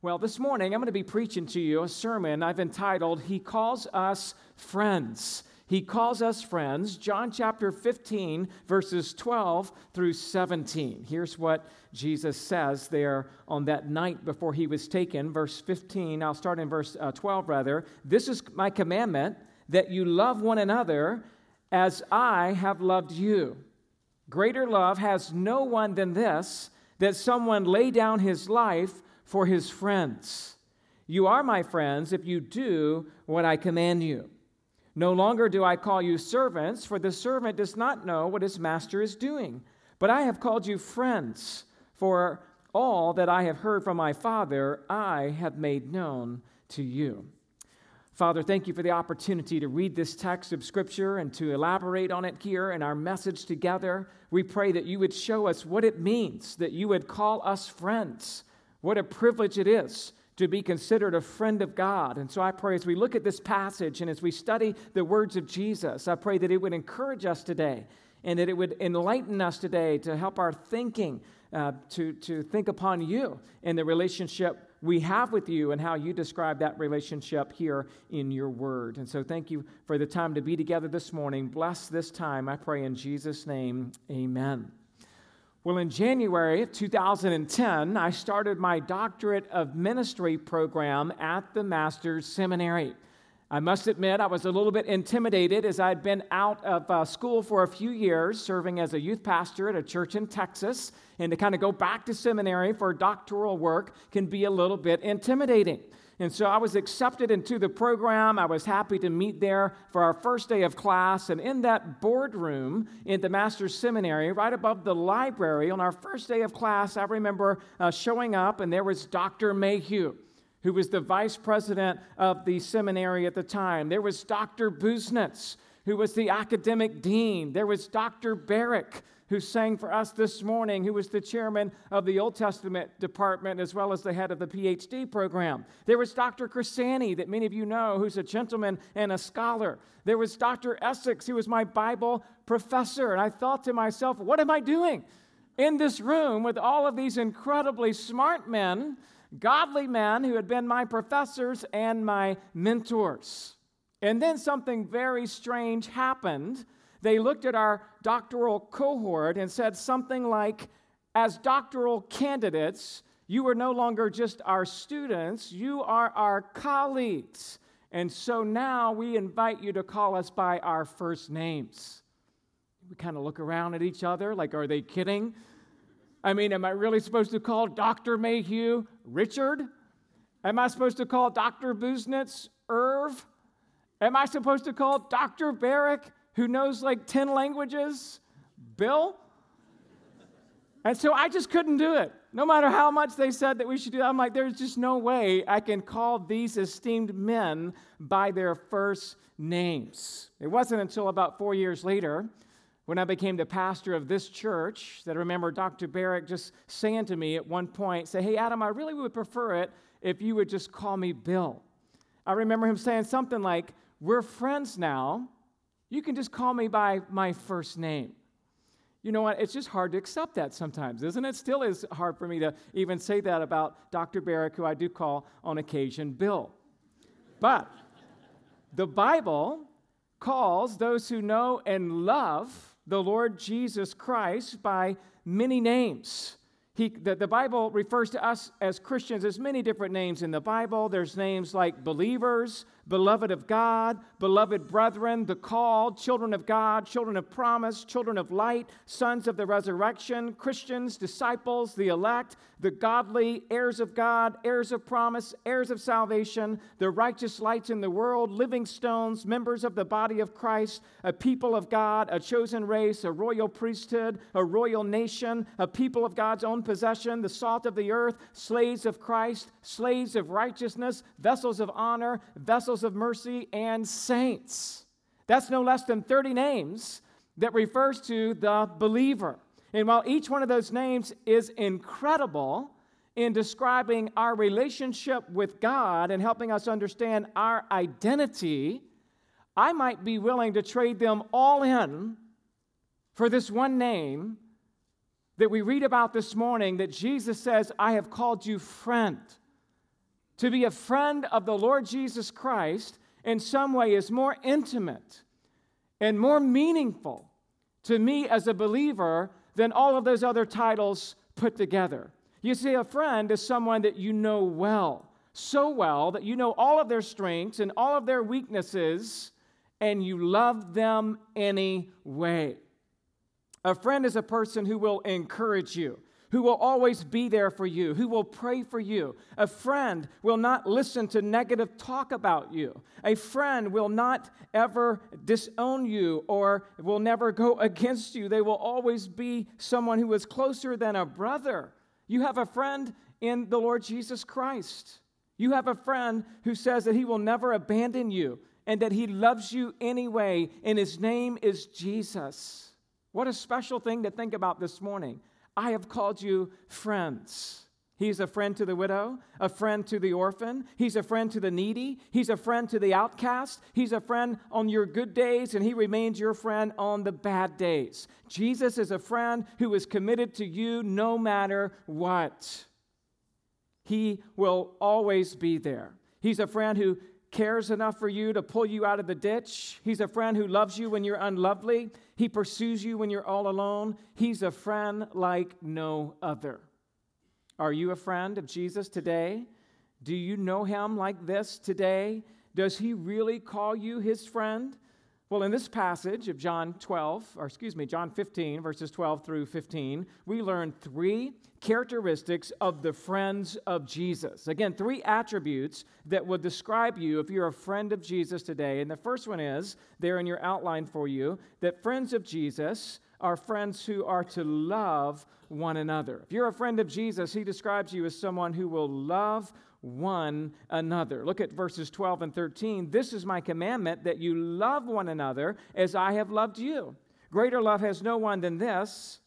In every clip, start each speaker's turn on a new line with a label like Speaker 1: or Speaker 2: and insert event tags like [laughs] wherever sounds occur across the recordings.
Speaker 1: Well, this morning I'm going to be preaching to you a sermon I've entitled, He Calls Us Friends. He calls us friends. John chapter 15, verses 12 through 17. Here's what Jesus says there on that night before he was taken. Verse 15, I'll start in verse uh, 12 rather. This is my commandment that you love one another as I have loved you. Greater love has no one than this, that someone lay down his life for his friends. You are my friends if you do what I command you. No longer do I call you servants, for the servant does not know what his master is doing. But I have called you friends, for all that I have heard from my Father, I have made known to you. Father, thank you for the opportunity to read this text of Scripture and to elaborate on it here in our message together. We pray that you would show us what it means, that you would call us friends. What a privilege it is to be considered a friend of God. And so I pray as we look at this passage and as we study the words of Jesus, I pray that it would encourage us today and that it would enlighten us today to help our thinking uh, to, to think upon you and the relationship we have with you and how you describe that relationship here in your word. And so thank you for the time to be together this morning. Bless this time, I pray in Jesus' name. Amen. Well, in January of 2010, I started my Doctorate of Ministry program at the Master's Seminary. I must admit, I was a little bit intimidated as I'd been out of uh, school for a few years, serving as a youth pastor at a church in Texas. And to kind of go back to seminary for doctoral work can be a little bit intimidating. And so I was accepted into the program. I was happy to meet there for our first day of class. And in that boardroom in the Master's Seminary, right above the library, on our first day of class, I remember uh, showing up, and there was Dr. Mayhew who was the vice president of the seminary at the time. There was Dr. Busenitz, who was the academic dean. There was Dr. Barrick, who sang for us this morning, who was the chairman of the Old Testament department as well as the head of the PhD program. There was Dr. Crisani, that many of you know, who's a gentleman and a scholar. There was Dr. Essex, who was my Bible professor. And I thought to myself, what am I doing in this room with all of these incredibly smart men godly men who had been my professors and my mentors. And then something very strange happened. They looked at our doctoral cohort and said something like, as doctoral candidates, you are no longer just our students, you are our colleagues. And so now we invite you to call us by our first names. We kind of look around at each other like, are they kidding? I mean, am I really supposed to call Dr. Mayhew Richard? Am I supposed to call Dr. Busenitz Irv? Am I supposed to call Dr. Barrick, who knows like 10 languages, Bill? And so I just couldn't do it. No matter how much they said that we should do that, I'm like, there's just no way I can call these esteemed men by their first names. It wasn't until about four years later when I became the pastor of this church, that I remember Dr. Barrick just saying to me at one point, say, Hey, Adam, I really would prefer it if you would just call me Bill. I remember him saying something like, We're friends now. You can just call me by my first name. You know what? It's just hard to accept that sometimes, isn't it? Still is hard for me to even say that about Dr. Barrick, who I do call on occasion Bill. But the Bible calls those who know and love the Lord Jesus Christ by many names. He, the, the Bible refers to us as Christians. There's many different names in the Bible. There's names like believers, beloved of God, beloved brethren, the called, children of God, children of promise, children of light, sons of the resurrection, Christians, disciples, the elect, the godly, heirs of God, heirs of promise, heirs of salvation, the righteous lights in the world, living stones, members of the body of Christ, a people of God, a chosen race, a royal priesthood, a royal nation, a people of God's own possession, the salt of the earth, slaves of Christ, slaves of righteousness, vessels of honor, vessels of mercy, and saints. That's no less than 30 names that refers to the believer. And while each one of those names is incredible in describing our relationship with God and helping us understand our identity, I might be willing to trade them all in for this one name that we read about this morning that Jesus says, I have called you friend. To be a friend of the Lord Jesus Christ in some way is more intimate and more meaningful to me as a believer than all of those other titles put together. You see, a friend is someone that you know well, so well that you know all of their strengths and all of their weaknesses, and you love them anyway. A friend is a person who will encourage you, who will always be there for you, who will pray for you. A friend will not listen to negative talk about you. A friend will not ever disown you or will never go [laughs] against you. They will always be someone who is closer than a brother. You have a friend in the Lord Jesus Christ. You have a friend who says that he will never abandon you and that he loves you anyway, and his name is Jesus. What a special thing to think about this morning. I have called you friends. He's a friend to the widow, a friend to the orphan. He's a friend to the needy. He's a friend to the outcast. He's a friend on your good days, and he remains your friend on the bad days. Jesus is a friend who is committed to you no matter what. He will always be there. He's a friend who cares enough for you to pull you out of the ditch. He's a friend who loves you when you're unlovely. He pursues you when you're all alone. He's a friend like no other. Are you a friend of Jesus today? Do you know him like this today? Does he really call you his friend? Well, in this passage of John 12, or excuse me, John 15, verses 12 through 15, we learn three characteristics of the friends of Jesus. Again, three attributes that would describe you if you're a friend of Jesus today. And the first one is there in your outline for you that friends of Jesus are friends who are to love one another. If you're a friend of Jesus, he describes you as someone who will love one another. Look at verses 12 and 13. This is my commandment that you love one another as I have loved you. Greater love has no one than this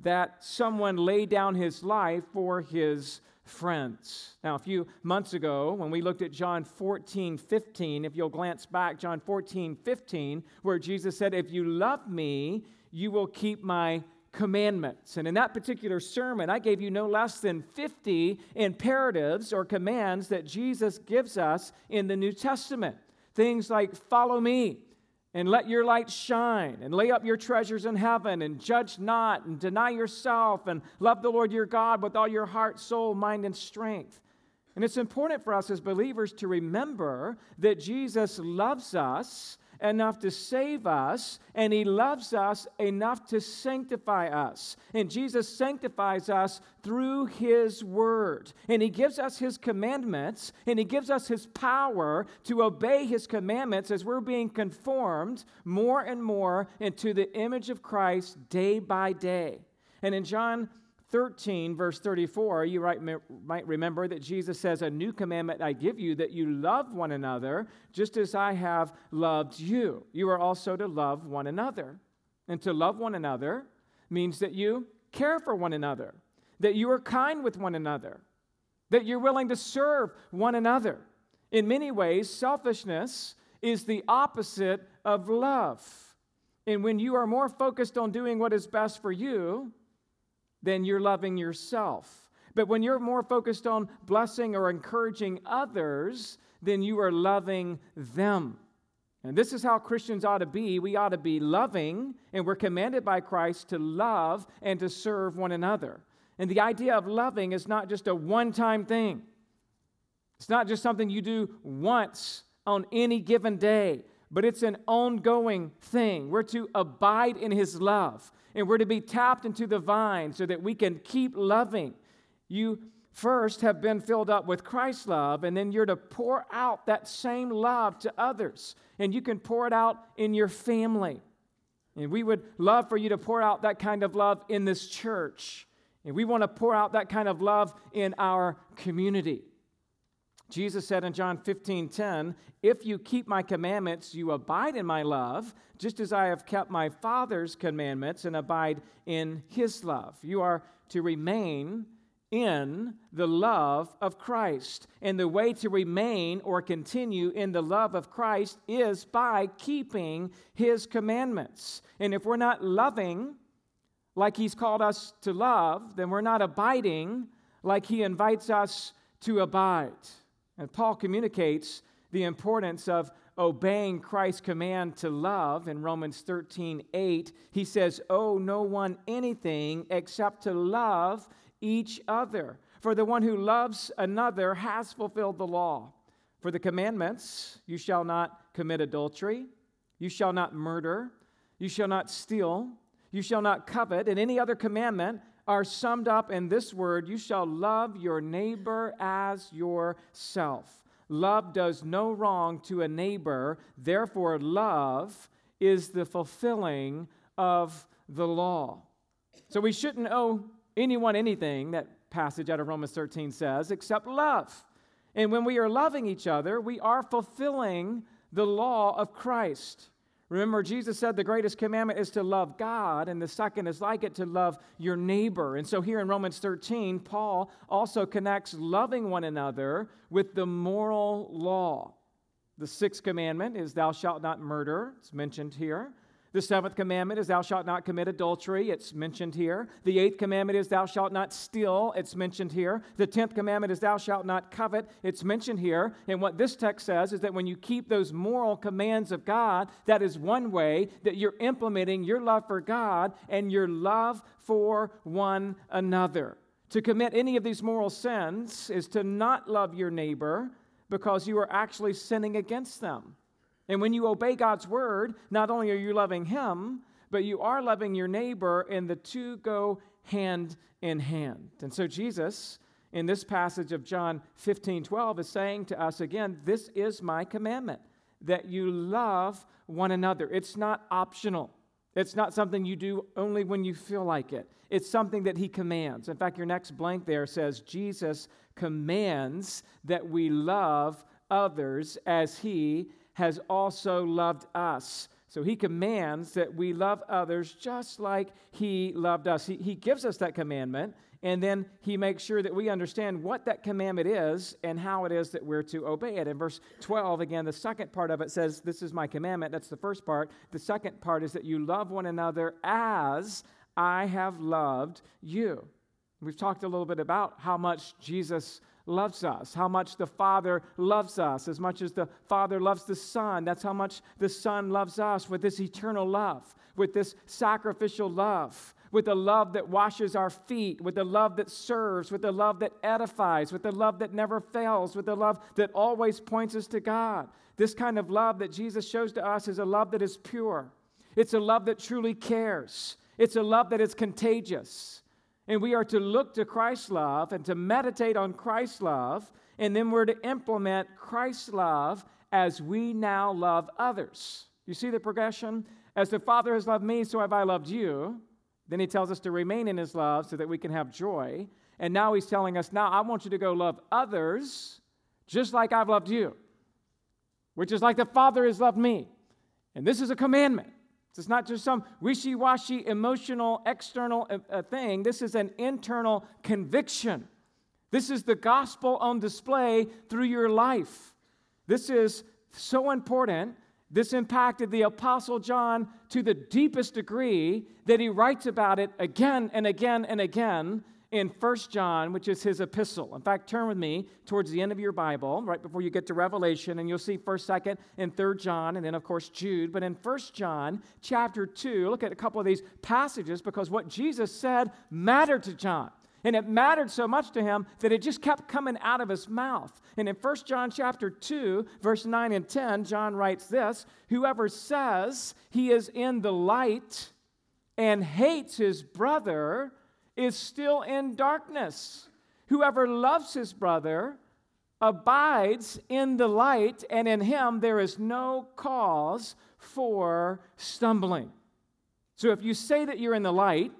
Speaker 1: that someone lay down his life for his friends. Now, a few months ago, when we looked at John 14, 15, if you'll glance back, John 14, 15, where Jesus said, If you love me, you will keep my commandments. And in that particular sermon, I gave you no less than 50 imperatives or commands that Jesus gives us in the New Testament. Things like follow me and let your light shine and lay up your treasures in heaven and judge not and deny yourself and love the Lord your God with all your heart, soul, mind, and strength. And it's important for us as believers to remember that Jesus loves us enough to save us, and He loves us enough to sanctify us. And Jesus sanctifies us through His Word. And He gives us His commandments, and He gives us His power to obey His commandments as we're being conformed more and more into the image of Christ day by day. And in John 13, verse 34, you might remember that Jesus says, A new commandment I give you, that you love one another, just as I have loved you. You are also to love one another. And to love one another means that you care for one another, that you are kind with one another, that you're willing to serve one another. In many ways, selfishness is the opposite of love. And when you are more focused on doing what is best for you, then you're loving yourself. But when you're more focused on blessing or encouraging others, then you are loving them. And this is how Christians ought to be. We ought to be loving, and we're commanded by Christ to love and to serve one another. And the idea of loving is not just a one time thing, it's not just something you do once on any given day, but it's an ongoing thing. We're to abide in His love and we're to be tapped into the vine so that we can keep loving. You first have been filled up with Christ's love, and then you're to pour out that same love to others. And you can pour it out in your family. And we would love for you to pour out that kind of love in this church. And we want to pour out that kind of love in our community. Jesus said in John 15 10, If you keep my commandments, you abide in my love, just as I have kept my Father's commandments and abide in his love. You are to remain in the love of Christ. And the way to remain or continue in the love of Christ is by keeping his commandments. And if we're not loving like He's called us to love, then we're not abiding like He invites us to abide. And Paul communicates the importance of obeying Christ's command to love in Romans 13 8. He says, Owe no one anything except to love each other. For the one who loves another has fulfilled the law. For the commandments, you shall not commit adultery, you shall not murder, you shall not steal, you shall not covet, and any other commandment are summed up in this word you shall love your neighbor as yourself. Love does no wrong to a neighbor, therefore, love is the fulfilling of the law. So we shouldn't owe anyone anything, that passage out of Romans 13 says, except love. And when we are loving each other, we are fulfilling the law of Christ. Remember, Jesus said the greatest commandment is to love God, and the second is like it to love your neighbor. And so here in Romans 13, Paul also connects loving one another with the moral law. The sixth commandment is, Thou shalt not murder. It's mentioned here. The seventh commandment is, Thou shalt not commit adultery. It's mentioned here. The eighth commandment is, Thou shalt not steal. It's mentioned here. The tenth commandment is, Thou shalt not covet. It's mentioned here. And what this text says is that when you keep those moral commands of God, that is one way that you're implementing your love for God and your love for one another. To commit any of these moral sins is to not love your neighbor because you are actually sinning against them. And when you obey God's word, not only are you loving Him, but you are loving your neighbor, and the two go hand in hand. And so Jesus, in this passage of John 15 12, is saying to us again, This is my commandment, that you love one another. It's not optional. It's not something you do only when you feel like it. It's something that he commands. In fact, your next blank there says Jesus commands that we love others as he has also loved us. So he commands that we love others just like he loved us. He, he gives us that commandment, and then he makes sure that we understand what that commandment is and how it is that we're to obey it. In verse 12, again, the second part of it says, This is my commandment. That's the first part. The second part is that you love one another as I have loved you. We've talked a little bit about how much Jesus loves us, how much the Father loves us, as much as the Father loves the Son. That's how much the Son loves us with this eternal love, with this sacrificial love, with the love that washes our feet, with the love that serves, with the love that edifies, with the love that never fails, with the love that always points us to God. This kind of love that Jesus shows to us is a love that is pure. It's a love that truly cares. It's a love that is contagious. And we are to look to Christ's love and to meditate on Christ's love, and then we're to implement Christ's love as we now love others. You see the progression? As the Father has loved me, so have I loved you. Then he tells us to remain in his love so that we can have joy. And now he's telling us, now I want you to go love others just like I've loved you, which is like the Father has loved me. And this is a commandment. It's not just some wishy washy emotional external uh, uh, thing. This is an internal conviction. This is the gospel on display through your life. This is so important. This impacted the Apostle John to the deepest degree that he writes about it again and again and again in First John, which is his epistle. In fact, turn with me towards the end of your Bible, right before you get to Revelation, and you'll see 1st, 2nd, and 3rd John, and then, of course, Jude. But in First John chapter 2, look at a couple of these passages because what Jesus said mattered to John. And it mattered so much to him that it just kept coming out of his mouth. And in 1 John chapter 2, verse 9 and 10, John writes this Whoever says he is in the light and hates his brother is still in darkness. Whoever loves his brother abides in the light, and in him there is no cause for stumbling. So if you say that you're in the light,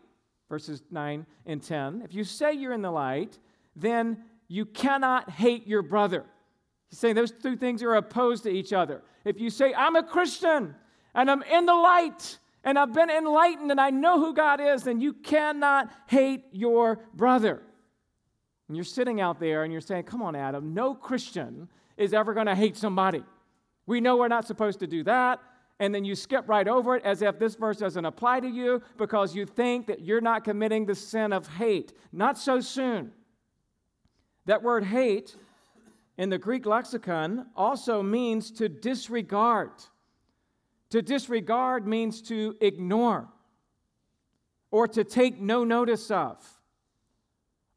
Speaker 1: verses 9 and 10, if you say you're in the light, then you cannot hate your brother. He's saying those two things are opposed to each other. If you say, I'm a Christian and I'm in the light, and I've been enlightened and I know who God is, then you cannot hate your brother. And you're sitting out there and you're saying, Come on, Adam, no Christian is ever going to hate somebody. We know we're not supposed to do that. and then you skip right over it as if this verse doesn't apply to you because you think that you're not committing the sin of hate. Not so soon. That word hate in the Greek lexicon also means to disregard. To disregard means to ignore or to take no notice of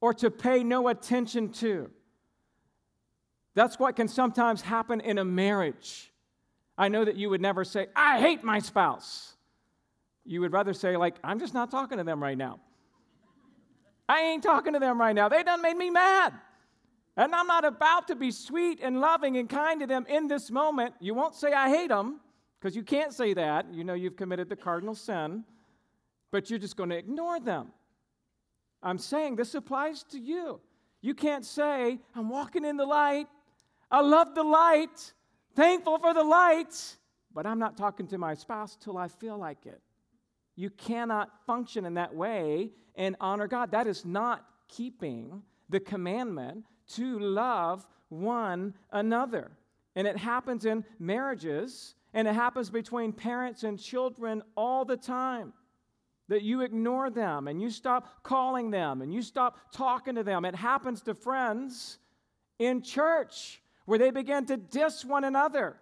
Speaker 1: or to pay no attention to. That's what can sometimes happen in a marriage. I know that you would never say, I hate my spouse. You would rather say, like, I'm just not talking to them right now. I ain't talking to them right now. They done made me mad. And I'm not about to be sweet and loving and kind to them in this moment. You won't say, I hate them, because you can't say that. You know you've committed the cardinal sin, but you're just going to ignore them. I'm saying this applies to you. You can't say, I'm walking in the light. I love the light thankful for the light. but I'm not talking to my spouse till I feel like it. You cannot function in that way and honor God. That is not keeping the commandment to love one another. And it happens in marriages, and it happens between parents and children all the time. That you ignore them and you stop calling them and you stop talking to them. It happens to friends in church where they begin to diss one another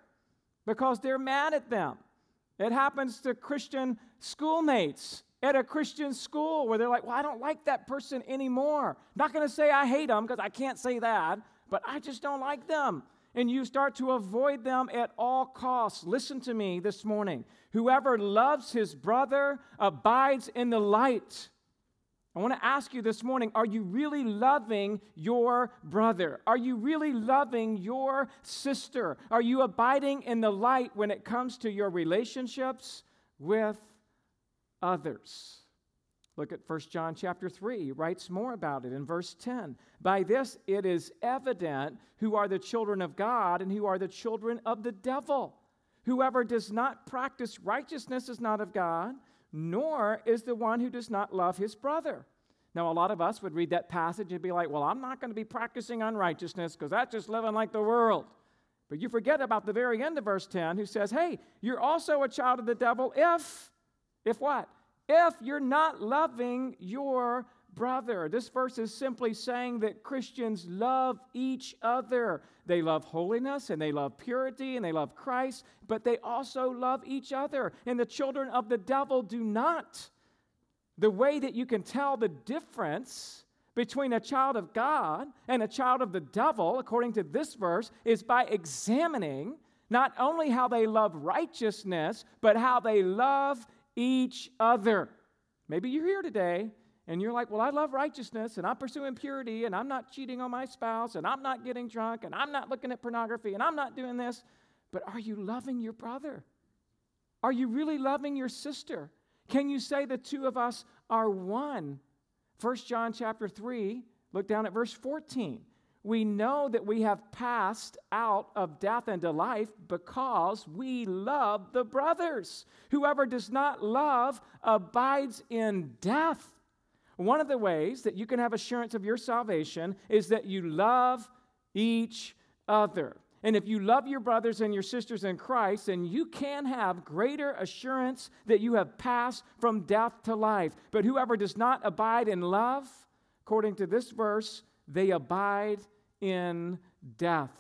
Speaker 1: because they're mad at them. It happens to Christian schoolmates at a Christian school where they're like, well, I don't like that person anymore. Not going to say I hate them because I can't say that, but I just don't like them. And you start to avoid them at all costs. Listen to me this morning. Whoever loves his brother abides in the light. I want to ask you this morning are you really loving your brother? Are you really loving your sister? Are you abiding in the light when it comes to your relationships with others? Look at 1 John chapter 3. He writes more about it in verse 10. By this it is evident who are the children of God and who are the children of the devil. Whoever does not practice righteousness is not of God nor is the one who does not love his brother. Now, a lot of us would read that passage and be like, well, I'm not going to be practicing unrighteousness because that's just living like the world. But you forget about the very end of verse 10, who says, hey, you're also a child of the devil if, if what? If you're not loving your brother. This verse is simply saying that Christians love each other. They love holiness and they love purity and they love Christ, but they also love each other. And the children of the devil do not. The way that you can tell the difference between a child of God and a child of the devil, according to this verse, is by examining not only how they love righteousness, but how they love each other. Maybe you're here today and you're like, well, I love righteousness and I'm pursuing purity and I'm not cheating on my spouse and I'm not getting drunk and I'm not looking at pornography and I'm not doing this. But are you loving your brother? Are you really loving your sister? Can you say the two of us are one? 1 John chapter 3, look down at verse 14. We know that we have passed out of death into life because we love the brothers. Whoever does not love abides in death. One of the ways that you can have assurance of your salvation is that you love each other. And if you love your brothers and your sisters in Christ, then you can have greater assurance that you have passed from death to life. But whoever does not abide in love, according to this verse, they abide in death.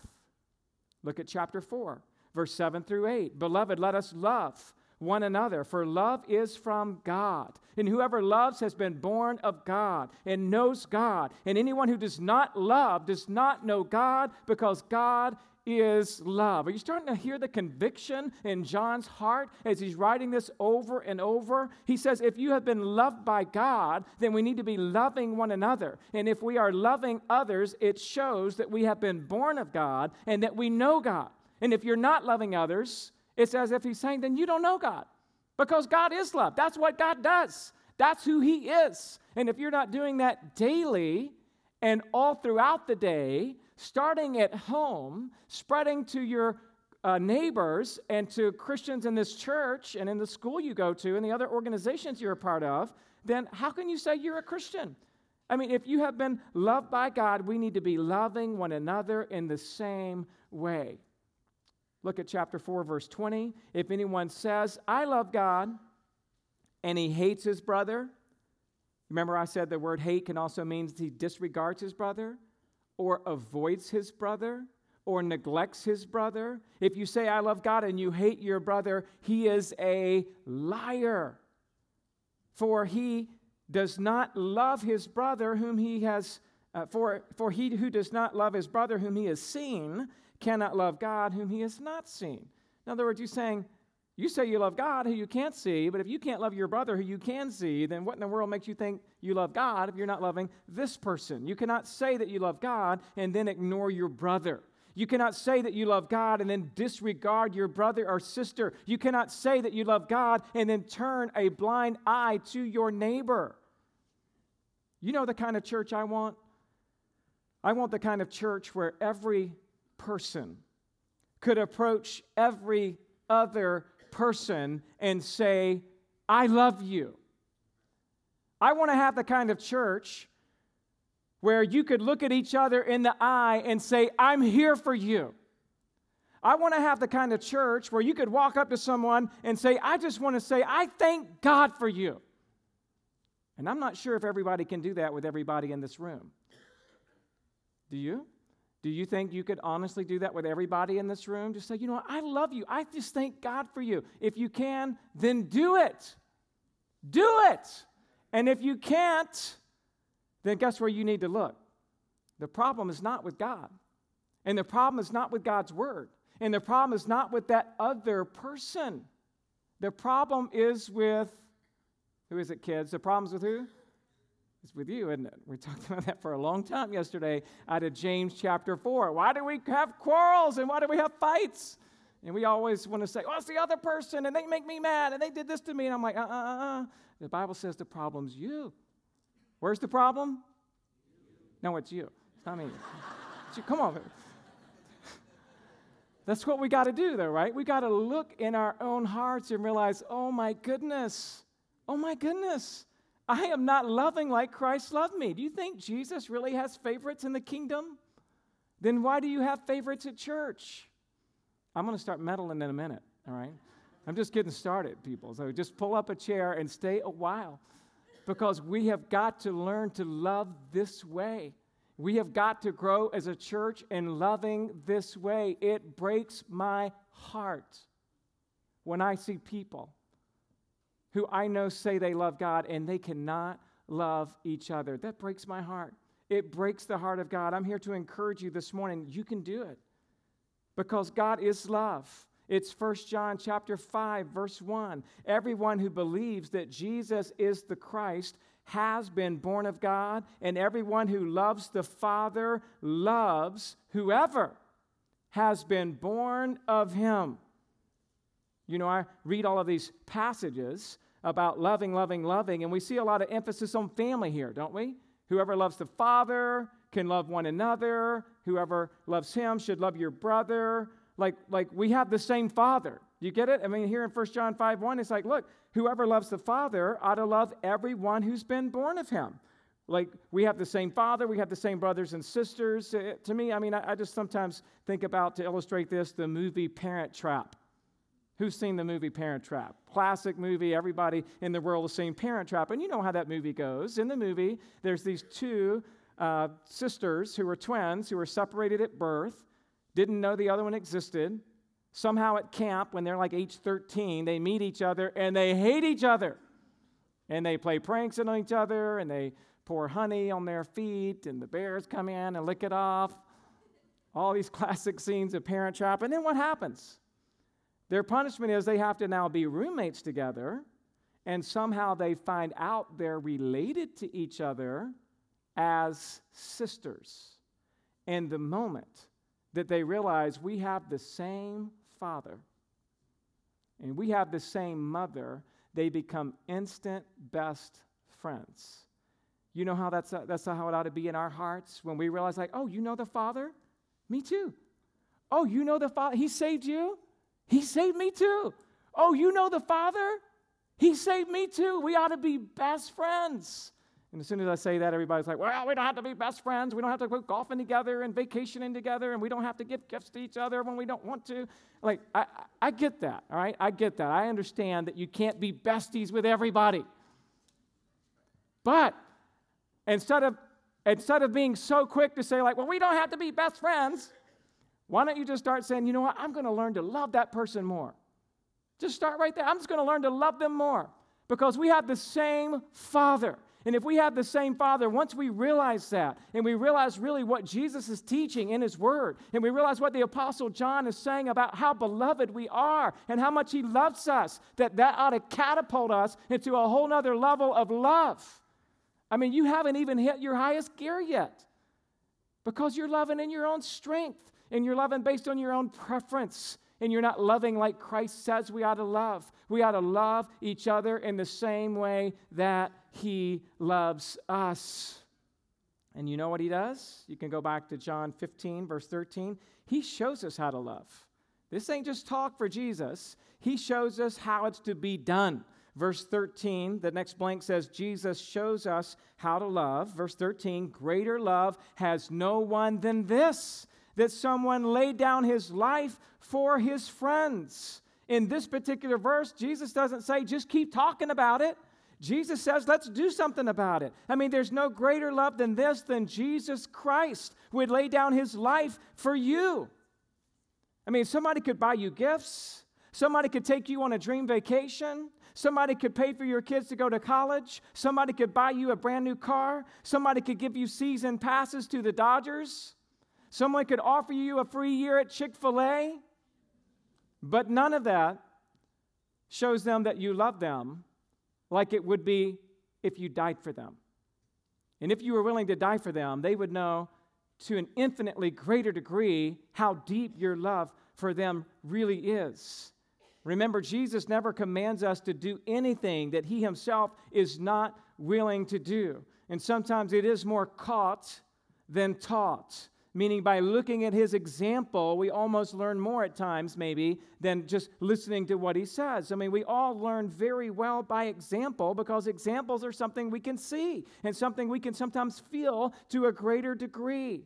Speaker 1: Look at chapter 4, verse 7 through 8. Beloved, let us love one another, for love is from God. And whoever loves has been born of God and knows God. And anyone who does not love does not know God because God is love. Are you starting to hear the conviction in John's heart as he's writing this over and over? He says, If you have been loved by God, then we need to be loving one another. And if we are loving others, it shows that we have been born of God and that we know God. And if you're not loving others, it's as if he's saying, then you don't know God because God is love. That's what God does, that's who he is. And if you're not doing that daily and all throughout the day, starting at home, spreading to your uh, neighbors and to Christians in this church and in the school you go to and the other organizations you're a part of, then how can you say you're a Christian? I mean, if you have been loved by God, we need to be loving one another in the same way. Look at chapter 4, verse 20. If anyone says, I love God, and he hates his brother, remember I said the word hate can also mean he disregards his brother, or avoids his brother, or neglects his brother. If you say, I love God, and you hate your brother, he is a liar. For he does not love his brother whom he has, uh, for, for he who does not love his brother whom he has seen cannot love God whom he has not seen. In other words, you're saying, you say you love God who you can't see, but if you can't love your brother who you can see, then what in the world makes you think you love God if you're not loving this person? You cannot say that you love God and then ignore your brother. You cannot say that you love God and then disregard your brother or sister. You cannot say that you love God and then turn a blind eye to your neighbor. You know the kind of church I want? I want the kind of church where every person could approach every other person and say, I love you. I want to have the kind of church where you could look at each other in the eye and say, I'm here for you. I want to have the kind of church where you could walk up to someone and say, I just want to say, I thank God for you. And I'm not sure if everybody can do that with everybody in this room. Do you? Do you think you could honestly do that with everybody in this room? Just say, you know what? I love you. I just thank God for you. If you can, then do it. Do it. And if you can't, then guess where you need to look? The problem is not with God. And the problem is not with God's word. And the problem is not with that other person. The problem is with who is it, kids? The problem's with who? It's with you, isn't it? We talked [laughs] about that for a long time yesterday out of James chapter 4. Why do we have quarrels and why do we have fights? And we always want to say, oh, it's the other person and they make me mad and they did this to me. And I'm like, uh uh uh. uh. The Bible says the problem's you. Where's the problem? No, it's you. It's not me. It's you. Come on. [laughs] That's what we got to do, though, right? We got to look in our own hearts and realize, oh my goodness, Oh my goodness, I am not loving like Christ loved me. Do you think Jesus really has favorites in the kingdom? Then why do you have favorites at church? I'm going to start meddling in a minute, all right? I'm just getting started, people. So just pull up a chair and stay a while because we have got to learn to love this way. We have got to grow as a church in loving this way. It breaks my heart when I see people who I know say they love God and they cannot love each other. That breaks my heart. It breaks the heart of God. I'm here to encourage you this morning. You can do it because God is love. It's 1 John chapter 5 verse 1. Everyone who believes that Jesus is the Christ has been born of God, and everyone who loves the Father loves whoever has been born of him. You know, I read all of these passages about loving, loving, loving, and we see a lot of emphasis on family here, don't we? Whoever loves the Father can love one another. Whoever loves him should love your brother. Like, like we have the same Father. You get it? I mean, here in 1 John 5 1, it's like, look, whoever loves the Father ought to love everyone who's been born of him. Like, we have the same Father, we have the same brothers and sisters. Uh, to me, I mean, I, I just sometimes think about, to illustrate this, the movie Parent Trap. Who's seen the movie Parent Trap? Classic movie, everybody in the world has seen Parent Trap. And you know how that movie goes. In the movie, there's these two uh, sisters who were twins who were separated at birth, didn't know the other one existed. Somehow at camp, when they're like age 13, they meet each other and they hate each other. And they play pranks on each other and they pour honey on their feet and the bears come in and lick it off. All these [laughs] classic scenes of Parent Trap. And then what happens? Their punishment is they have to now be roommates together, and somehow they find out they're related to each other as sisters. And the moment that they realize we have the same father and we have the same mother, they become instant best friends. You know how that's, that's how it ought to be in our hearts when we realize, like, oh, you know the Father? Me too. Oh, you know the Father? He saved you? He saved me too. Oh, you know the Father? He saved me too. We ought to be best friends. And as soon as I say that, everybody's like, well, we don't have to be best friends. We don't have to go golfing together and vacationing together, and we don't have to give gifts to each other when we don't want to. Like, I, I get that, all right? I get that. I understand that you can't be besties with everybody. But instead of, instead of being so quick to say, like, well, we don't have to be best friends, why don't you just start saying, you know what? I'm going to learn to love that person more. Just start right there. I'm just going to learn to love them more because we have the same Father. And if we have the same Father, once we realize that, and we realize really what Jesus is teaching in His Word, and we realize what the Apostle John is saying about how beloved we are and how much He loves us, that that ought to catapult us into a whole nother level of love. I mean, you haven't even hit your highest gear yet because you're loving in your own strength and you're loving based on your own preference and you're not loving like Christ says we ought to love. We ought to love each other in the same way that He loves us. And you know what He does? You can go back to John 15, verse 13. He shows us how to love. This ain't just talk for Jesus, He shows us how it's to be done. Verse 13, the next blank says, Jesus shows us how to love. Verse 13, greater love has no one than this that someone laid down his life for his friends. In this particular verse, Jesus doesn't say, just keep talking about it. Jesus says, let's do something about it. I mean, there's no greater love than this, than Jesus Christ would lay down his life for you. I mean, somebody could buy you gifts, somebody could take you on a dream vacation. Somebody could pay for your kids to go to college. Somebody could buy you a brand new car. Somebody could give you season passes to the Dodgers. Someone could offer you a free year at Chick fil A, but none of that shows them that you love them like it would be if you died for them. And if you were willing to die for them, they would know to an infinitely greater degree how deep your love for them really is. Remember, Jesus never commands us to do anything that he himself is not willing to do. And sometimes it is more caught than taught meaning by looking at his example, we almost learn more at times, maybe, than just listening to what he says. I mean, we all learn very well by example because examples are something we can see and something we can sometimes feel to a greater degree.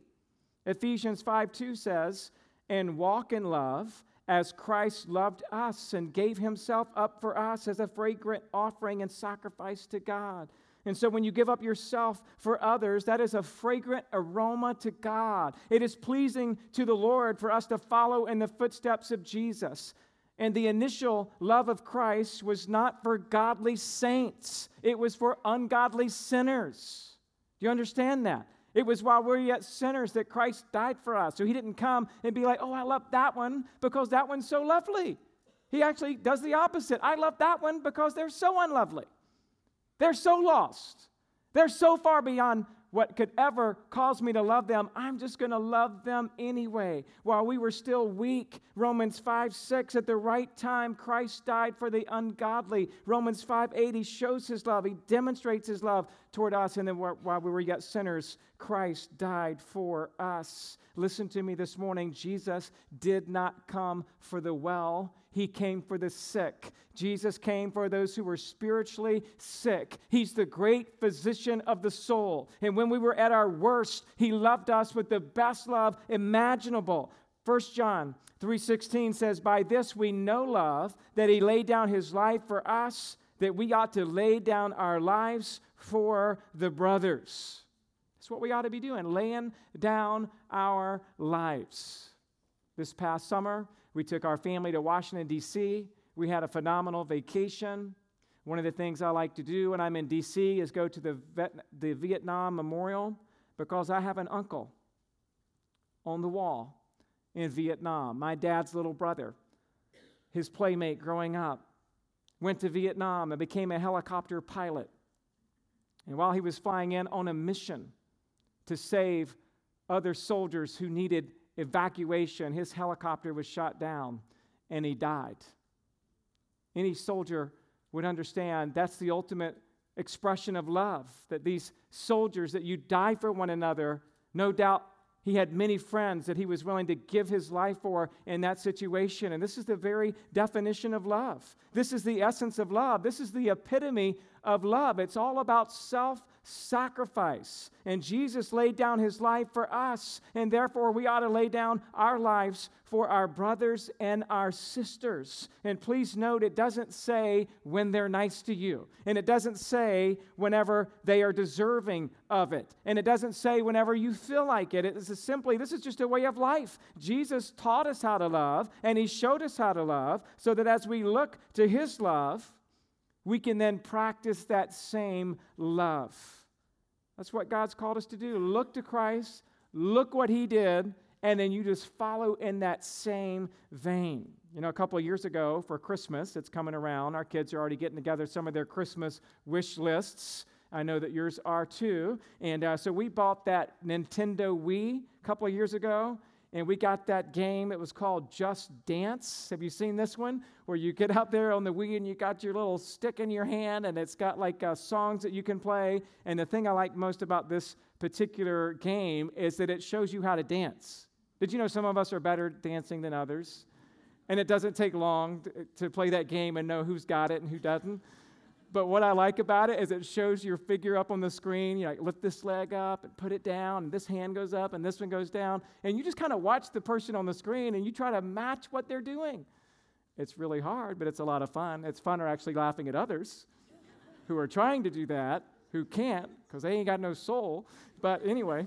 Speaker 1: Ephesians 5 2 says, And walk in love as Christ loved us and gave himself up for us as a fragrant offering and sacrifice to God. And so when you give up yourself for others, that is a fragrant aroma to God. It is pleasing to the Lord for us to follow in the footsteps of Jesus. And the initial love of Christ was not for godly saints, it was for ungodly sinners. Do you understand that? It was while we are yet sinners that Christ died for us. So he didn't come and be like, oh, I love that one because that one's so lovely. He actually does the opposite. I love that one because they're so unlovely. They're so lost. They're so far beyond what could ever cause me to love them. I'm just going to love them anyway. While we were still weak, Romans 5 6, at the right time, Christ died for the ungodly. Romans 5 8, he shows his love, he demonstrates his love toward us. And then while we were yet sinners, Christ died for us. Listen to me this morning Jesus did not come for the well, he came for the sick. Jesus came for those who were spiritually sick. He's the great physician of the soul. And when we were at our worst, he loved us with the best love imaginable. 1 John 3:16 says, "By this we know love, that he laid down his life for us, that we ought to lay down our lives for the brothers." That's what we ought to be doing, laying down our lives. This past summer, we took our family to Washington, D.C. We had a phenomenal vacation. One of the things I like to do when I'm in D.C. is go to the, vet, the Vietnam Memorial because I have an uncle on the wall in Vietnam, my dad's little brother, his playmate growing up, went to Vietnam and became a helicopter pilot. And while he was flying in on a mission to save other soldiers who needed evacuation, his helicopter was shot down and he died. Any soldier would understand that's the ultimate expression of love that these soldiers that you die for one another no doubt he had many friends that he was willing to give his life for in that situation. And this is the very definition of love. This is the essence of love. This is the epitome of love. It's all about self sacrifice. And Jesus laid down his life for us, and therefore we ought to lay down our lives for our brothers and our sisters. And please note, it doesn't say when they're nice to you, and it doesn't say whenever they are deserving of it, and it doesn't say whenever you feel like it. It is simply, this is just a way of life. Jesus taught us how to love, and he showed us how to love, so that as we look to his love, we can then practice that same love. That's what God's called us to do. Look to Christ, look what he did, and then you just follow in that same vein. You know, a couple of years ago for Christmas, it's coming around. Our kids are already getting together some of their Christmas wish lists. I know that yours are too. And uh, so we bought that Nintendo Wii a couple of years ago, and we got that game. It was called Just Dance. Have you seen this one? Where you get out there on the Wii and you got your little stick in your hand, and it's got like uh, songs that you can play. And the thing I like most about this particular game is that it shows you how to dance. Did you know some of us are better dancing than others? And it doesn't take long to, to play that game and know who's got it and who doesn't. But what I like about it is it shows your figure up on the screen. You like lift this leg up and put it down, and this hand goes up and this one goes down. And you just kind of watch the person on the screen and you try to match what they're doing. It's really hard, but it's a lot of fun. It's funner actually laughing at others who are trying to do that, who can't, because they ain't got no soul. But anyway,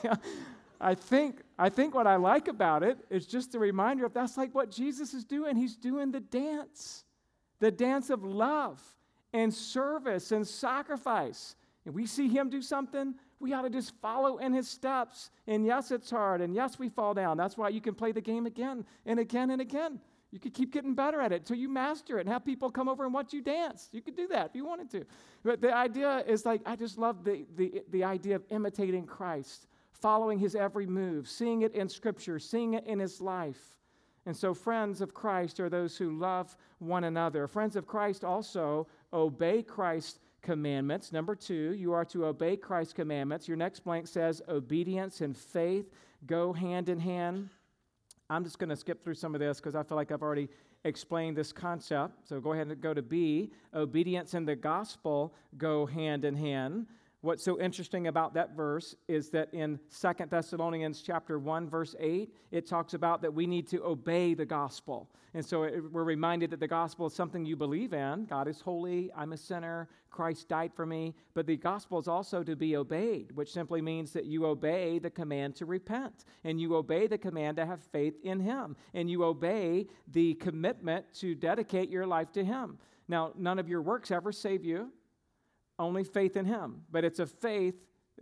Speaker 1: [laughs] I think, I think what I like about it is just a reminder of that's like what Jesus is doing. He's doing the dance, the dance of love and service and sacrifice. And we see him do something, we ought to just follow in his steps. And yes, it's hard. And yes, we fall down. That's why you can play the game again and again and again. You could keep getting better at it until you master it and have people come over and watch you dance. You could do that if you wanted to. But the idea is like, I just love the, the, the idea of imitating Christ following his every move, seeing it in Scripture, seeing it in his life. And so, friends of Christ are those who love one another. Friends of Christ also obey Christ's commandments. Number two, you are to obey Christ's commandments. Your next blank says obedience and faith go hand in hand. I'm just going to skip through some of this because I feel like I've already explained this concept. So go ahead and go to B. Obedience and the gospel go hand in hand. What's so interesting about that verse is that in Second Thessalonians chapter 1 verse 8 it talks about that we need to obey the gospel. And so it, we're reminded that the gospel is something you believe in. God is holy, I'm a sinner, Christ died for me, but the gospel is also to be obeyed, which simply means that you obey the command to repent and you obey the command to have faith in him and you obey the commitment to dedicate your life to him. Now, none of your works ever save you. Only faith in Him. But it's a faith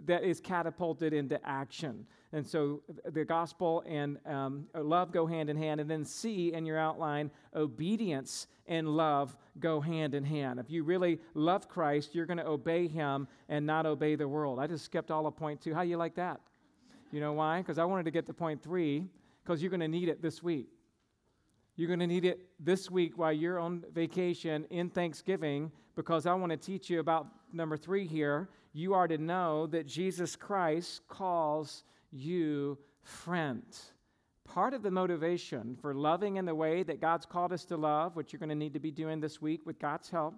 Speaker 1: that is catapulted into action. And so the gospel and um, love go hand in hand. And then C in your outline, obedience and love go hand in hand. If you really love Christ, you're going to obey him and not obey the world. I just skipped all of point two. How you like that? You know why? Because I wanted to get to point three, because you're going to need it this week. You're going to need it this week while you're on vacation in Thanksgiving because I want to teach you about number three here. You are to know that Jesus Christ calls you friend. Part of the motivation for loving in the way that God's called us to love, which you're going to need to be doing this week with God's help,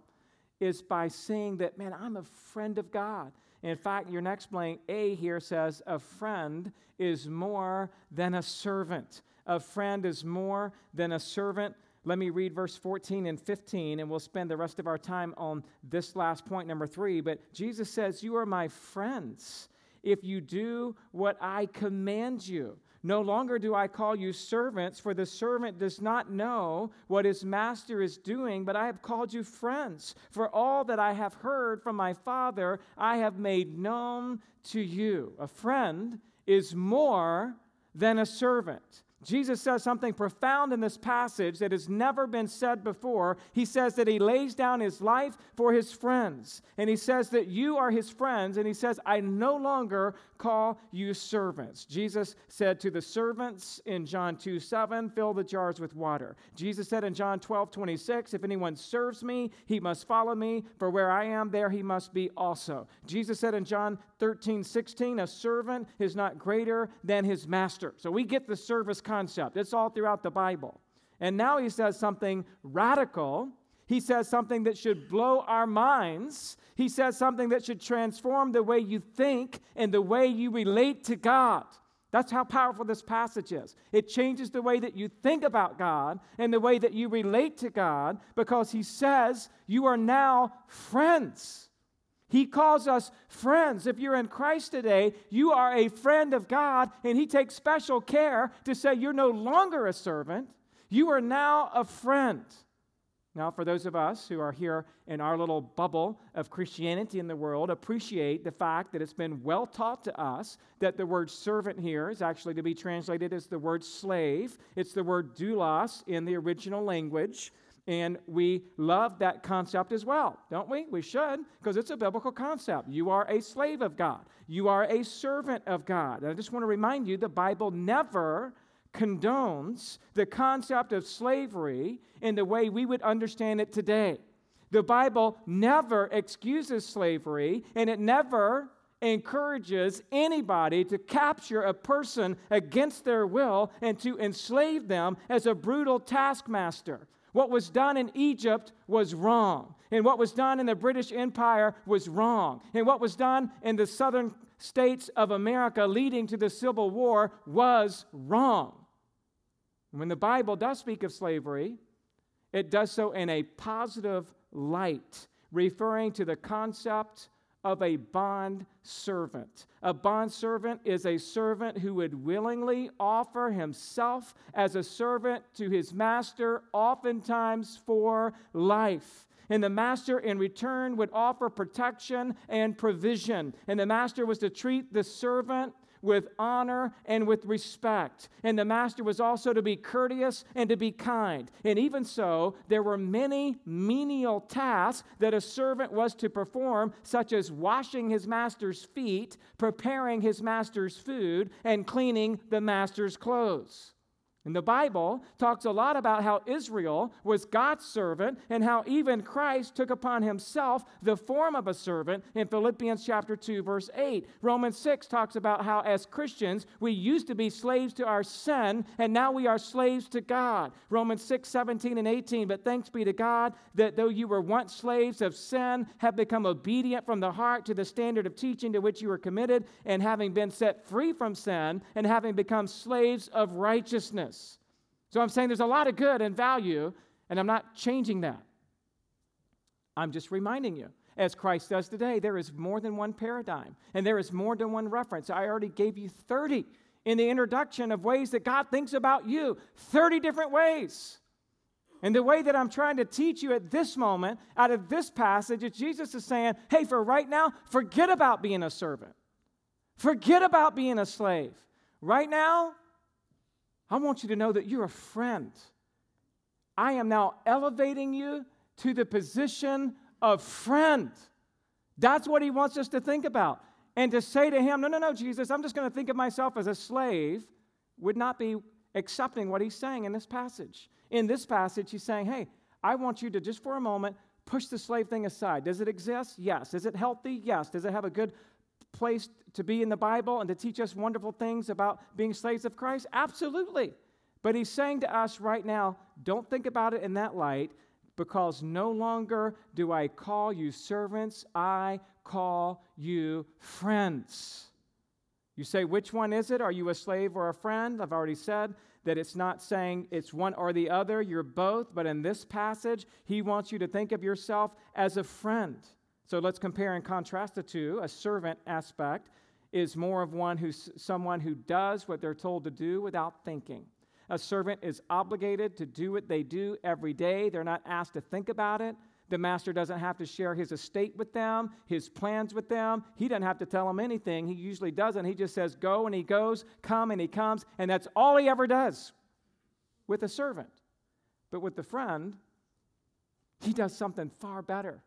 Speaker 1: is by saying that, man, I'm a friend of God. In fact, your next blank A here says, a friend is more than a servant. A friend is more than a servant. Let me read verse 14 and 15, and we'll spend the rest of our time on this last point, number three. But Jesus says, You are my friends if you do what I command you. No longer do I call you servants, for the servant does not know what his master is doing, but I have called you friends. For all that I have heard from my Father, I have made known to you. A friend is more than a servant. Jesus says something profound in this passage that has never been said before. He says that he lays down his life for his friends. And he says that you are his friends. And he says, I no longer call you servants. Jesus said to the servants in John 2 7, fill the jars with water. Jesus said in John 12 26, if anyone serves me, he must follow me, for where I am, there he must be also. Jesus said in John 13 16, a servant is not greater than his master. So we get the service it's all throughout the Bible. And now he says something radical. He says something that should blow our minds. He says something that should transform the way you think and the way you relate to God. That's how powerful this passage is. It changes the way that you think about God and the way that you relate to God because He says you are now friends. He calls us friends. If you're in Christ today, you are a friend of God, and He takes special care to say you're no longer a servant, you are now a friend. Now, for those of us who are here in our little bubble of Christianity in the world, appreciate the fact that it's been well taught to us that the word servant here is actually to be translated as the word slave. It's the word doulos in the original language. And we love that concept as well, don't we? We should, because it's a biblical concept. You are a slave of God, you are a servant of God. And I just want to remind you the Bible never condones the concept of slavery in the way we would understand it today. The Bible never excuses slavery, and it never encourages anybody to capture a person against their will and to enslave them as a brutal taskmaster. What was done in Egypt was wrong. And what was done in the British Empire was wrong. And what was done in the southern states of America leading to the Civil War was wrong. When the Bible does speak of slavery, it does so in a positive light, referring to the concept of a bond servant. A bond servant is a servant who would willingly offer himself as a servant to his master, oftentimes for life. And the master, in return, would offer protection and provision. And the master was to treat the servant with honor and with respect. And the master was also to be courteous and to be kind. And even so, there were many menial tasks that a servant was to perform, such as washing his master's feet, preparing his master's food, and cleaning the master's clothes. And the Bible talks a lot about how Israel was God's servant and how even Christ took upon himself the form of a servant in Philippians chapter 2 verse 8. Romans 6 talks about how as Christians we used to be slaves to our sin and now we are slaves to God. Romans 6 17 and 18. But thanks be to God that though you were once slaves of sin have become obedient from the heart to the standard of teaching to which you were committed and having been set free from sin and having become slaves of righteousness. So I'm saying there's a lot of good and value, and I'm not changing that. I'm just reminding you, as Christ does today, there is more than one paradigm, and there is more than one reference. I already gave you 30 in the introduction of ways that God thinks about you 30 different ways. And the way that I'm trying to teach you at this moment, out of this passage, is Jesus is saying, hey, for right now, forget about being a servant. Forget about being a slave. Right now, I want you to know that you're a friend. I am now elevating you to the position of friend. That's what he wants us to think about. And to say to him, no, no, no, Jesus, I'm just going to think of myself as a slave, would not be accepting what he's saying in this passage. In this passage, he's saying, hey, I want you to just for a moment push the slave thing aside. Does it exist? Yes. Is it healthy? Yes. Does it have a good place to be in the Bible and to teach us wonderful things about being slaves of Christ? Absolutely. But he's saying to us right now, don't think about it in that light because no longer do I call you servants, I call you friends. You say, which one is it? Are you a slave or a friend? I've already said that it's not saying it's one or the other, you're both, but in this passage, he wants you to think of yourself as a friend. So let's compare and contrast the two. A servant aspect is more of one who's someone who does what they're told to do without thinking. A servant is obligated to do what they do every day. They're not asked to think about it. The master doesn't have to share his estate with them, his plans with them. He doesn't have to tell them anything. He usually doesn't. He just says, Go and he goes, come and he comes. And that's all he ever does with a servant. But with the friend, he does something far better.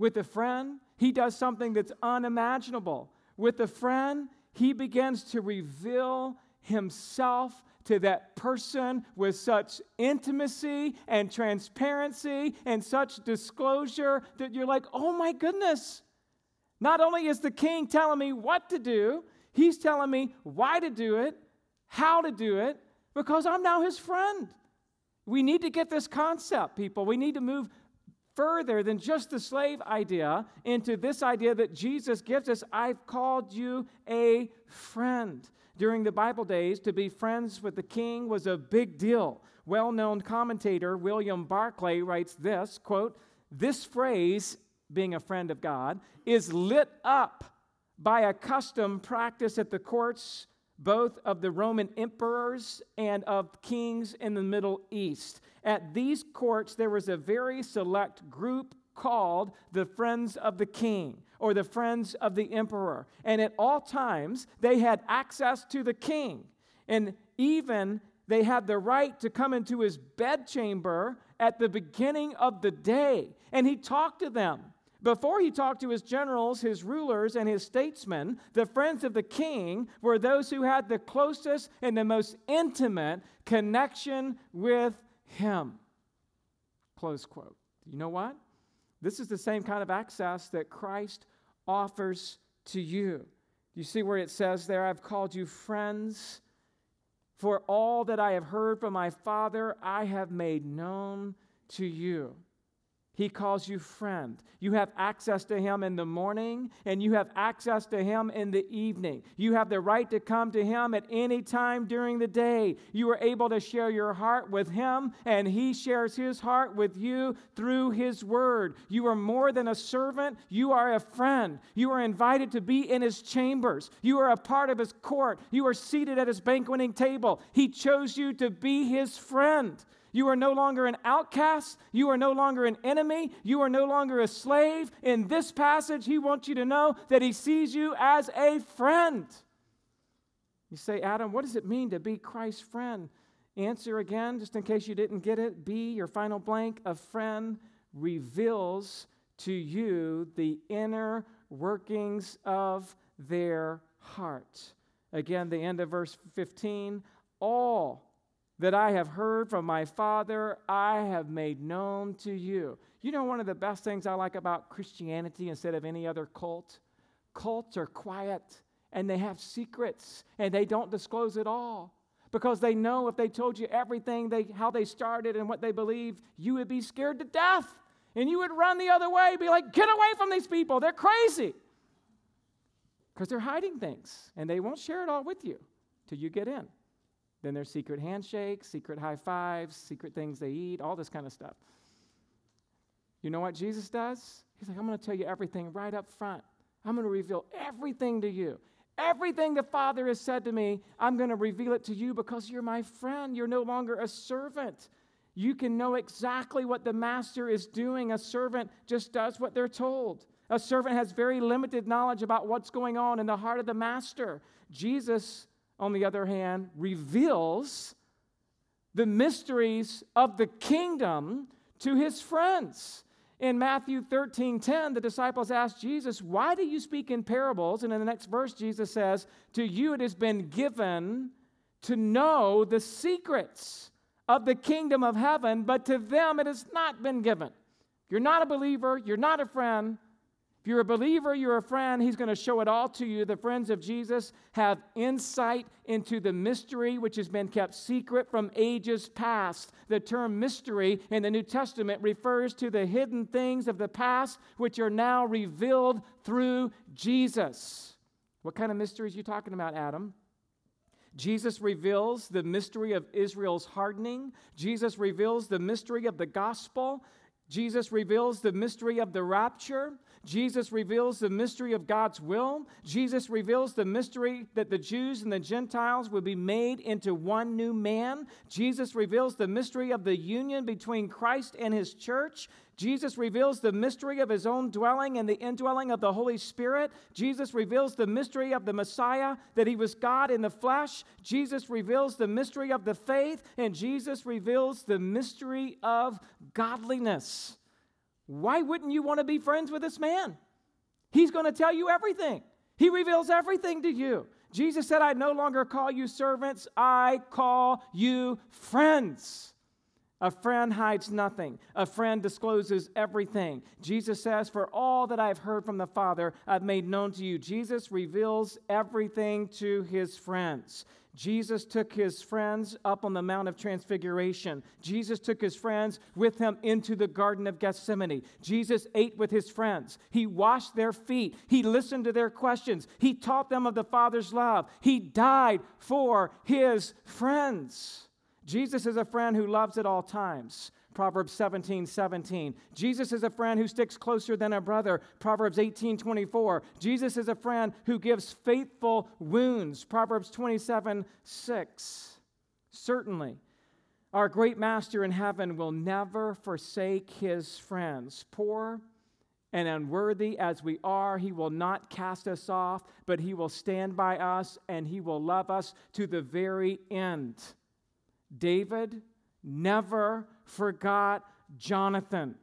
Speaker 1: With a friend, he does something that's unimaginable. With a friend, he begins to reveal himself to that person with such intimacy and transparency and such disclosure that you're like, oh my goodness. Not only is the king telling me what to do, he's telling me why to do it, how to do it, because I'm now his friend. We need to get this concept, people. We need to move further than just the slave idea into this idea that Jesus gives us I've called you a friend. During the Bible days, to be friends with the king was a big deal. Well known commentator William Barclay writes this quote, This phrase, being a friend of God, is lit up by a custom practiced at the courts both of the Roman emperors and of kings in the Middle East. At these courts, there was a very select group called the Friends of the King or the Friends of the Emperor. And at all times, they had access to the king. And even they had the right to come into his bedchamber at the beginning of the day. And he talked to them. Before he talked to his generals, his rulers, and his statesmen, the friends of the king were those who had the closest and the most intimate connection with him. Close quote. You know what? This is the same kind of access that Christ offers to you. You see where it says there, I've called you friends. For all that I have heard from my Father, I have made known to you. He calls you friend. You have access to Him in the morning and you have access to Him in the evening. You have the right to come to Him at any time during the day. You are able to share your heart with Him and He shares His heart with you through His Word. You are more than a servant, you are a friend. You are invited to be in His chambers. You are a part of His court. You are seated at His banqueting table. He chose you to be His friend. You are no longer an outcast. You are no longer an enemy. You are no longer a slave. In this passage, he wants you to know that he sees you as a friend. You say, Adam, what does it mean to be Christ's friend? Answer again, just in case you didn't get it. B, your final blank. A friend reveals to you the inner workings of their heart. Again, the end of verse 15. All that I have heard from my Father, I have made known to you. You know, one of the best things I like about Christianity instead of any other cult? Cults are quiet and they have secrets and they don't disclose it all because they know if they told you everything they, how they started and what they believe, you would be scared to death and you would run the other way, be like, get away from these people, they're crazy. Because they're hiding things and they won't share it all with you till you get in. Then there's secret handshakes, secret high fives, secret things they eat, all this kind of stuff. You know what Jesus does? He's like, I'm going to tell you everything right up front. I'm going to reveal everything to you. Everything the Father has said to me, I'm going to reveal it to you because you're my friend. You're no longer a servant. You can know exactly what the master is doing. A servant just does what they're told. A servant has very limited knowledge about what's going on in the heart of the master. Jesus on the other hand, reveals the mysteries of the kingdom to his friends. In Matthew 13 10, the disciples asked Jesus, Why do you speak in parables? And in the next verse, Jesus says, To you it has been given to know the secrets of the kingdom of heaven, but to them it has not been given. You're not a believer, you're not a friend, if you're a believer, you're a friend, he's going to show it all to you. The friends of Jesus have insight into the mystery which has been kept secret from ages past. The term mystery in the New Testament refers to the hidden things of the past which are now revealed through Jesus. What kind of mysteries are you talking about, Adam? Jesus reveals the mystery of Israel's hardening. Jesus reveals the mystery of the gospel. Jesus reveals the mystery of the rapture. Jesus reveals the mystery of God's will. Jesus reveals the mystery that the Jews and the Gentiles will be made into one new man. Jesus reveals the mystery of the union between Christ and his church. Jesus reveals the mystery of his own dwelling and the indwelling of the Holy Spirit. Jesus reveals the mystery of the Messiah, that he was God in the flesh. Jesus reveals the mystery of the faith, and Jesus reveals the mystery of godliness. Why wouldn't you want to be friends with this man? He's going to tell you everything, he reveals everything to you. Jesus said, I no longer call you servants, I call you friends. A friend hides nothing. A friend discloses everything. Jesus says, For all that I've heard from the Father, I've made known to you. Jesus reveals everything to his friends. Jesus took his friends up on the Mount of Transfiguration. Jesus took his friends with him into the Garden of Gethsemane. Jesus ate with his friends. He washed their feet. He listened to their questions. He taught them of the Father's love. He died for his friends. Jesus is a friend who loves at all times. Proverbs 17, 17. Jesus is a friend who sticks closer than a brother. Proverbs 18, 24. Jesus is a friend who gives faithful wounds. Proverbs 27, 6. Certainly, our great master in heaven will never forsake his friends. Poor and unworthy as we are, he will not cast us off, but he will stand by us and he will love us to the very end. David never forgot Jonathan.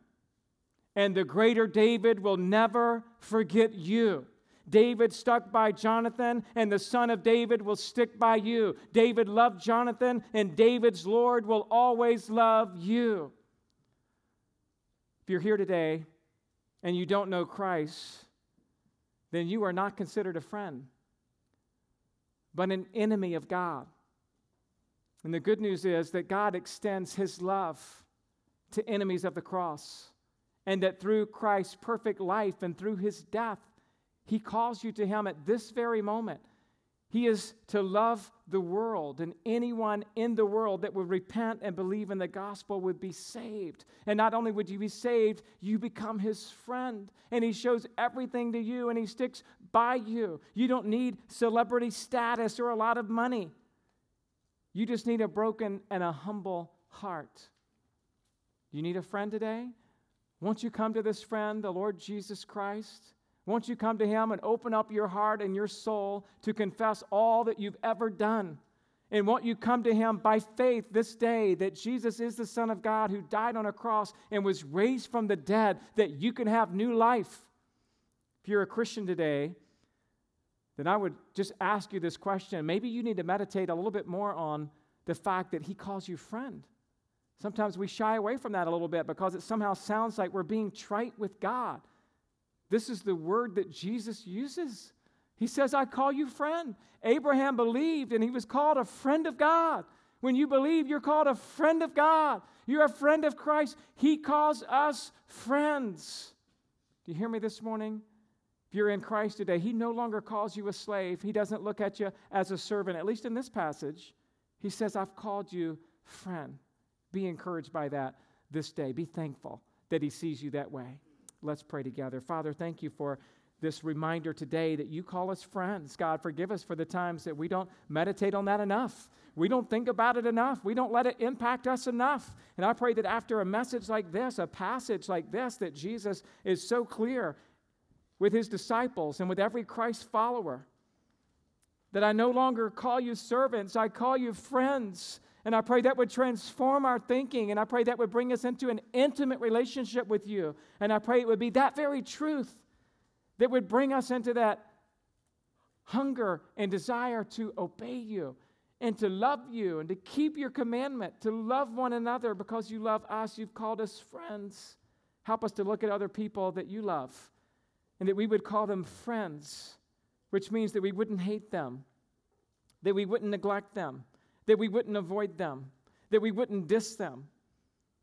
Speaker 1: And the greater David will never forget you. David stuck by Jonathan, and the son of David will stick by you. David loved Jonathan, and David's Lord will always love you. If you're here today and you don't know Christ, then you are not considered a friend, but an enemy of God. And the good news is that God extends his love to enemies of the cross, and that through Christ's perfect life and through his death, he calls you to him at this very moment. He is to love the world, and anyone in the world that would repent and believe in the gospel would be saved. And not only would you be saved, you become his friend, and he shows everything to you, and he sticks by you. You don't need celebrity status or a lot of money. You just need a broken and a humble heart. You need a friend today? Won't you come to this friend, the Lord Jesus Christ? Won't you come to him and open up your heart and your soul to confess all that you've ever done? And won't you come to him by faith this day that Jesus is the Son of God who died on a cross and was raised from the dead, that you can have new life? If you're a Christian today, then I would just ask you this question. Maybe you need to meditate a little bit more on the fact that He calls you friend. Sometimes we shy away from that a little bit because it somehow sounds like we're being trite with God. This is the word that Jesus uses. He says, I call you friend. Abraham believed and he was called a friend of God. When you believe, you're called a friend of God. You're a friend of Christ. He calls us friends. Do you hear me this morning? You're in Christ today, He no longer calls you a slave. He doesn't look at you as a servant, at least in this passage. He says, I've called you friend. Be encouraged by that this day. Be thankful that He sees you that way. Let's pray together. Father, thank you for this reminder today that you call us friends. God, forgive us for the times that we don't meditate on that enough. We don't think about it enough. We don't let it impact us enough. And I pray that after a message like this, a passage like this, that Jesus is so clear with his disciples and with every Christ follower. That I no longer call you servants, I call you friends. And I pray that would transform our thinking, and I pray that would bring us into an intimate relationship with you. And I pray it would be that very truth that would bring us into that hunger and desire to obey you and to love you and to keep your commandment, to love one another because you love us. You've called us friends. Help us to look at other people that you love and that we would call them friends, which means that we wouldn't hate them, that we wouldn't neglect them, that we wouldn't avoid them, that we wouldn't diss them,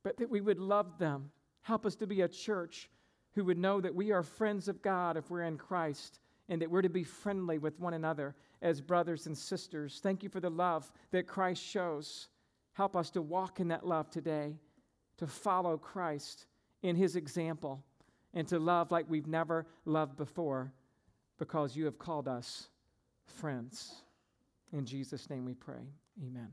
Speaker 1: but that we would love them. Help us to be a church who would know that we are friends of God if we're in Christ and that we're to be friendly with one another as brothers and sisters. Thank you for the love that Christ shows. Help us to walk in that love today, to follow Christ in his example and to love like we've never loved before because you have called us friends. In Jesus' name we pray. Amen.